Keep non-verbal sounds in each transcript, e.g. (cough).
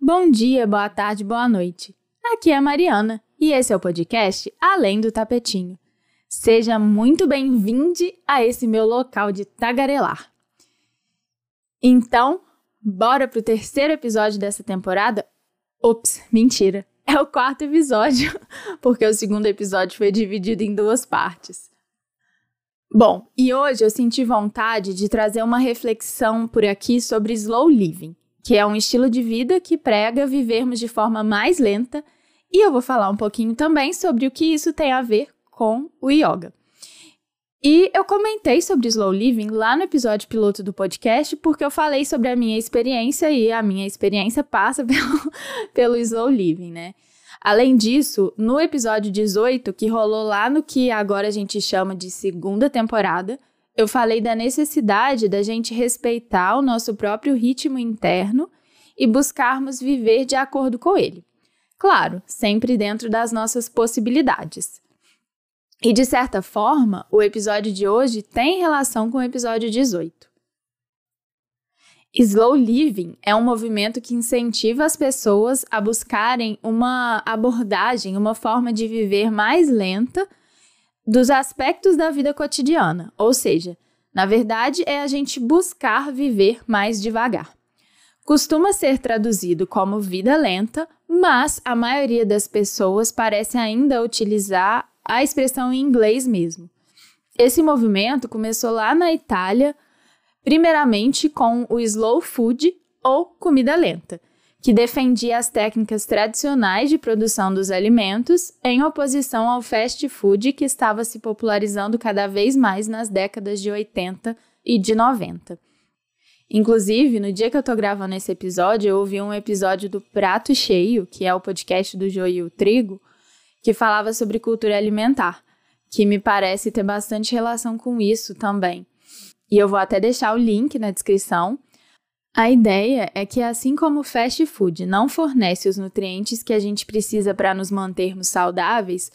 bom dia, boa tarde, boa noite. Aqui é a Mariana e esse é o podcast Além do Tapetinho. Seja muito bem-vindo a esse meu local de tagarelar. Então, bora pro terceiro episódio dessa temporada? Ops, mentira. É o quarto episódio, (laughs) porque o segundo episódio foi dividido em duas partes. Bom, e hoje eu senti vontade de trazer uma reflexão por aqui sobre slow living, que é um estilo de vida que prega vivermos de forma mais lenta, e eu vou falar um pouquinho também sobre o que isso tem a ver com o yoga. E eu comentei sobre slow living lá no episódio piloto do podcast, porque eu falei sobre a minha experiência e a minha experiência passa (laughs) pelo, pelo slow living, né? Além disso, no episódio 18, que rolou lá no que agora a gente chama de segunda temporada, eu falei da necessidade da gente respeitar o nosso próprio ritmo interno e buscarmos viver de acordo com ele. Claro, sempre dentro das nossas possibilidades. E de certa forma, o episódio de hoje tem relação com o episódio 18. Slow Living é um movimento que incentiva as pessoas a buscarem uma abordagem, uma forma de viver mais lenta dos aspectos da vida cotidiana, ou seja, na verdade é a gente buscar viver mais devagar. Costuma ser traduzido como vida lenta, mas a maioria das pessoas parece ainda utilizar a expressão em inglês mesmo. Esse movimento começou lá na Itália primeiramente com o slow food ou comida lenta, que defendia as técnicas tradicionais de produção dos alimentos em oposição ao fast food que estava se popularizando cada vez mais nas décadas de 80 e de 90. Inclusive, no dia que eu tô gravando esse episódio, eu ouvi um episódio do Prato Cheio, que é o podcast do Joio e o Trigo, que falava sobre cultura alimentar, que me parece ter bastante relação com isso também e eu vou até deixar o link na descrição. A ideia é que, assim como o fast food não fornece os nutrientes que a gente precisa para nos mantermos saudáveis,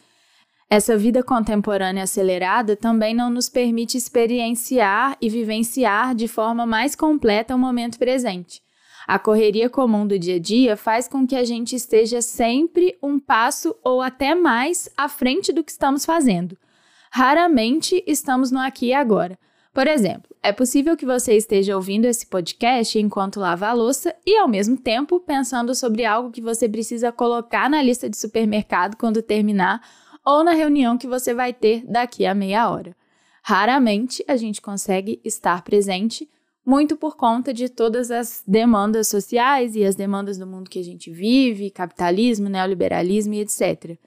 essa vida contemporânea acelerada também não nos permite experienciar e vivenciar de forma mais completa o momento presente. A correria comum do dia a dia faz com que a gente esteja sempre um passo ou até mais à frente do que estamos fazendo. Raramente estamos no aqui e agora. Por exemplo, é possível que você esteja ouvindo esse podcast enquanto lava a louça e, ao mesmo tempo, pensando sobre algo que você precisa colocar na lista de supermercado quando terminar ou na reunião que você vai ter daqui a meia hora. Raramente a gente consegue estar presente, muito por conta de todas as demandas sociais e as demandas do mundo que a gente vive, capitalismo, neoliberalismo e etc.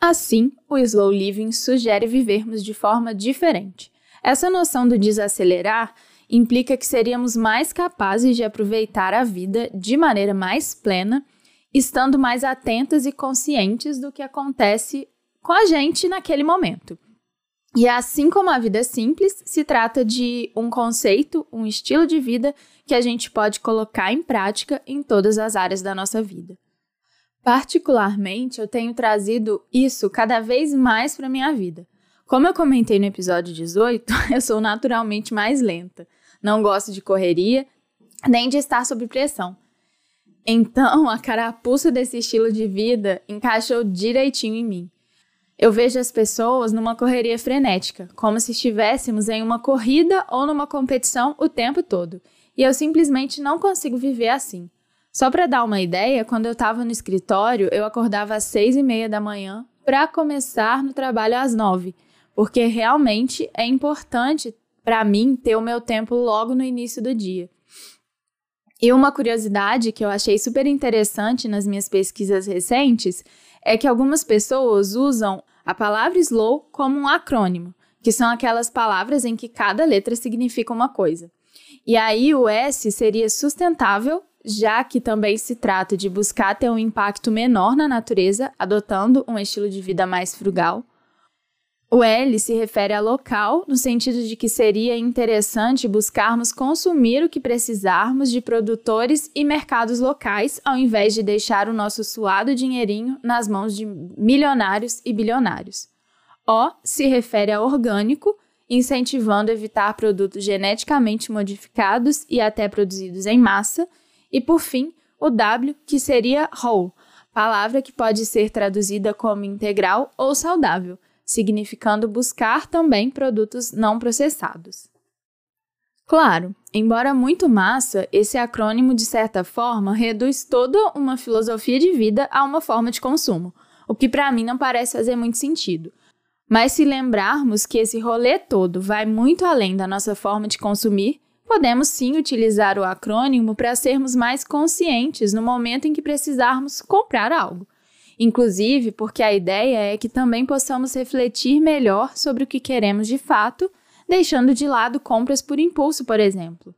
Assim, o slow living sugere vivermos de forma diferente essa noção do desacelerar implica que seríamos mais capazes de aproveitar a vida de maneira mais plena, estando mais atentas e conscientes do que acontece com a gente naquele momento. E assim como a vida é simples, se trata de um conceito, um estilo de vida que a gente pode colocar em prática em todas as áreas da nossa vida. Particularmente, eu tenho trazido isso cada vez mais para minha vida. Como eu comentei no episódio 18, (laughs) eu sou naturalmente mais lenta. Não gosto de correria, nem de estar sob pressão. Então, a carapuça desse estilo de vida encaixou direitinho em mim. Eu vejo as pessoas numa correria frenética, como se estivéssemos em uma corrida ou numa competição o tempo todo, e eu simplesmente não consigo viver assim. Só para dar uma ideia, quando eu estava no escritório, eu acordava às seis e meia da manhã para começar no trabalho às nove porque realmente é importante para mim ter o meu tempo logo no início do dia. E uma curiosidade que eu achei super interessante nas minhas pesquisas recentes é que algumas pessoas usam a palavra slow como um acrônimo, que são aquelas palavras em que cada letra significa uma coisa. E aí o S seria sustentável, já que também se trata de buscar ter um impacto menor na natureza, adotando um estilo de vida mais frugal. O L se refere a local, no sentido de que seria interessante buscarmos consumir o que precisarmos de produtores e mercados locais, ao invés de deixar o nosso suado dinheirinho nas mãos de milionários e bilionários. O se refere a orgânico, incentivando evitar produtos geneticamente modificados e até produzidos em massa. E por fim, o W, que seria whole, palavra que pode ser traduzida como integral ou saudável, significando buscar também produtos não processados. Claro, embora muito massa, esse acrônimo de certa forma reduz toda uma filosofia de vida a uma forma de consumo, o que para mim não parece fazer muito sentido. Mas se lembrarmos que esse rolê todo vai muito além da nossa forma de consumir, podemos sim utilizar o acrônimo para sermos mais conscientes no momento em que precisarmos comprar algo. Inclusive, porque a ideia é que também possamos refletir melhor sobre o que queremos de fato, deixando de lado compras por impulso, por exemplo.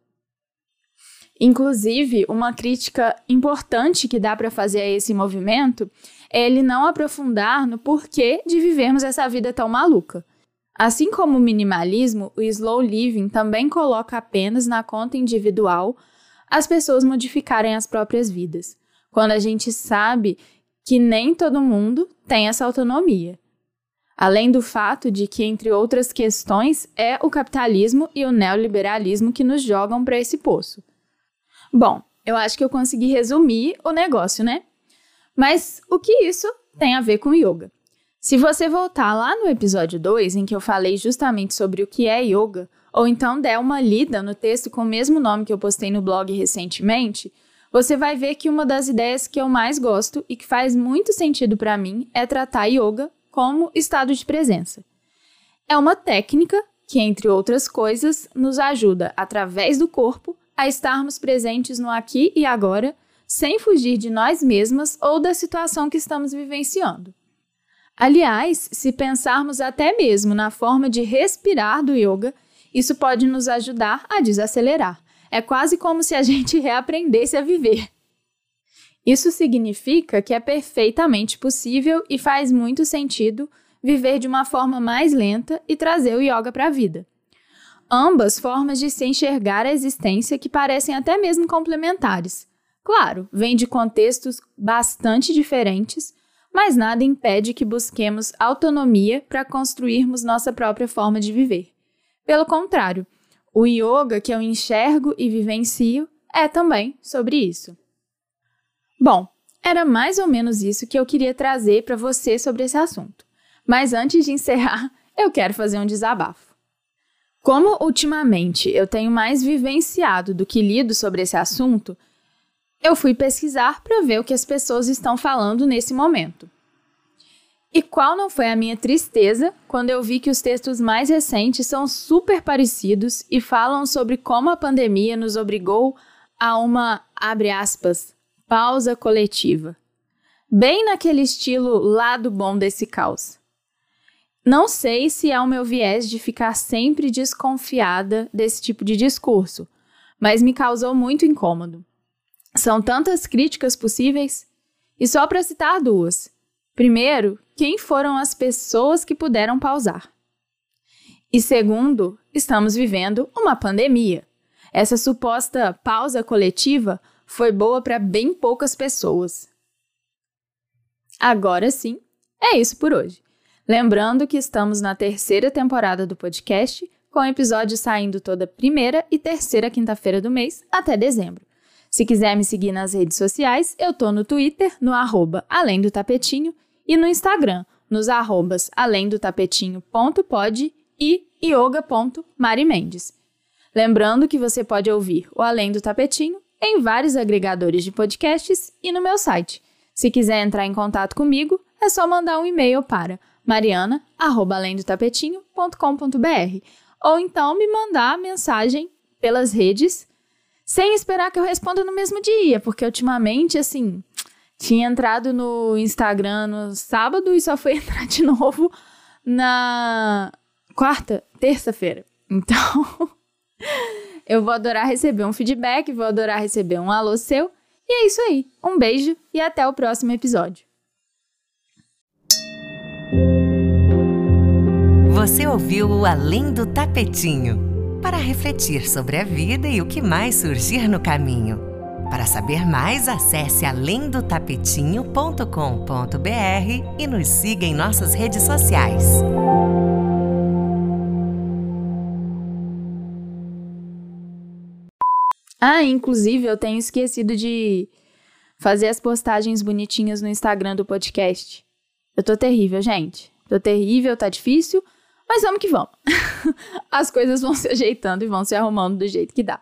Inclusive, uma crítica importante que dá para fazer a esse movimento é ele não aprofundar no porquê de vivermos essa vida tão maluca. Assim como o minimalismo, o slow living também coloca apenas na conta individual as pessoas modificarem as próprias vidas, quando a gente sabe que nem todo mundo tem essa autonomia. Além do fato de que, entre outras questões, é o capitalismo e o neoliberalismo que nos jogam para esse poço. Bom, eu acho que eu consegui resumir o negócio, né? Mas o que isso tem a ver com yoga? Se você voltar lá no episódio 2, em que eu falei justamente sobre o que é yoga, ou então der uma lida no texto com o mesmo nome que eu postei no blog recentemente, você vai ver que uma das ideias que eu mais gosto e que faz muito sentido para mim é tratar yoga como estado de presença. É uma técnica que, entre outras coisas, nos ajuda, através do corpo, a estarmos presentes no aqui e agora, sem fugir de nós mesmas ou da situação que estamos vivenciando. Aliás, se pensarmos até mesmo na forma de respirar do yoga, isso pode nos ajudar a desacelerar. É quase como se a gente (laughs) reaprendesse a viver. Isso significa que é perfeitamente possível e faz muito sentido viver de uma forma mais lenta e trazer o yoga para a vida ambas formas de se enxergar a existência que parecem até mesmo complementares. Claro, vêm de contextos bastante diferentes, mas nada impede que busquemos autonomia para construirmos nossa própria forma de viver. Pelo contrário, o yoga que eu enxergo e vivencio é também sobre isso. Bom, era mais ou menos isso que eu queria trazer para você sobre esse assunto. Mas antes de encerrar, (laughs) eu quero fazer um desabafo. Como ultimamente eu tenho mais vivenciado do que lido sobre esse assunto, eu fui pesquisar para ver o que as pessoas estão falando nesse momento. E qual não foi a minha tristeza quando eu vi que os textos mais recentes são super parecidos e falam sobre como a pandemia nos obrigou a uma, abre aspas, pausa coletiva. Bem naquele estilo lado bom desse caos. Não sei se é o meu viés de ficar sempre desconfiada desse tipo de discurso, mas me causou muito incômodo. São tantas críticas possíveis, e só para citar duas. Primeiro, quem foram as pessoas que puderam pausar? E segundo, estamos vivendo uma pandemia. Essa suposta pausa coletiva foi boa para bem poucas pessoas. Agora sim, é isso por hoje. Lembrando que estamos na terceira temporada do podcast, com episódios saindo toda primeira e terceira quinta-feira do mês até dezembro. Se quiser me seguir nas redes sociais, eu tô no Twitter, no arroba Além do Tapetinho, e no Instagram, nos arrobas além do tapetinho.pod e yoga.marimendes. Lembrando que você pode ouvir o Além do Tapetinho em vários agregadores de podcasts e no meu site. Se quiser entrar em contato comigo, é só mandar um e-mail para mariana@além-do-tapetinho.com.br ou então me mandar mensagem pelas redes sem esperar que eu responda no mesmo dia, porque ultimamente assim, tinha entrado no Instagram no sábado e só foi (laughs) entrar de novo na quarta, terça-feira. Então, (laughs) eu vou adorar receber um feedback, vou adorar receber um alô seu. E é isso aí. Um beijo e até o próximo episódio. Você ouviu o Além do Tapetinho para refletir sobre a vida e o que mais surgir no caminho. Para saber mais, acesse alemdotapetinho.com.br e nos siga em nossas redes sociais. Ah, inclusive eu tenho esquecido de fazer as postagens bonitinhas no Instagram do podcast. Eu tô terrível, gente. Tô terrível, tá difícil, mas vamos que vamos. (laughs) As coisas vão se ajeitando e vão se arrumando do jeito que dá.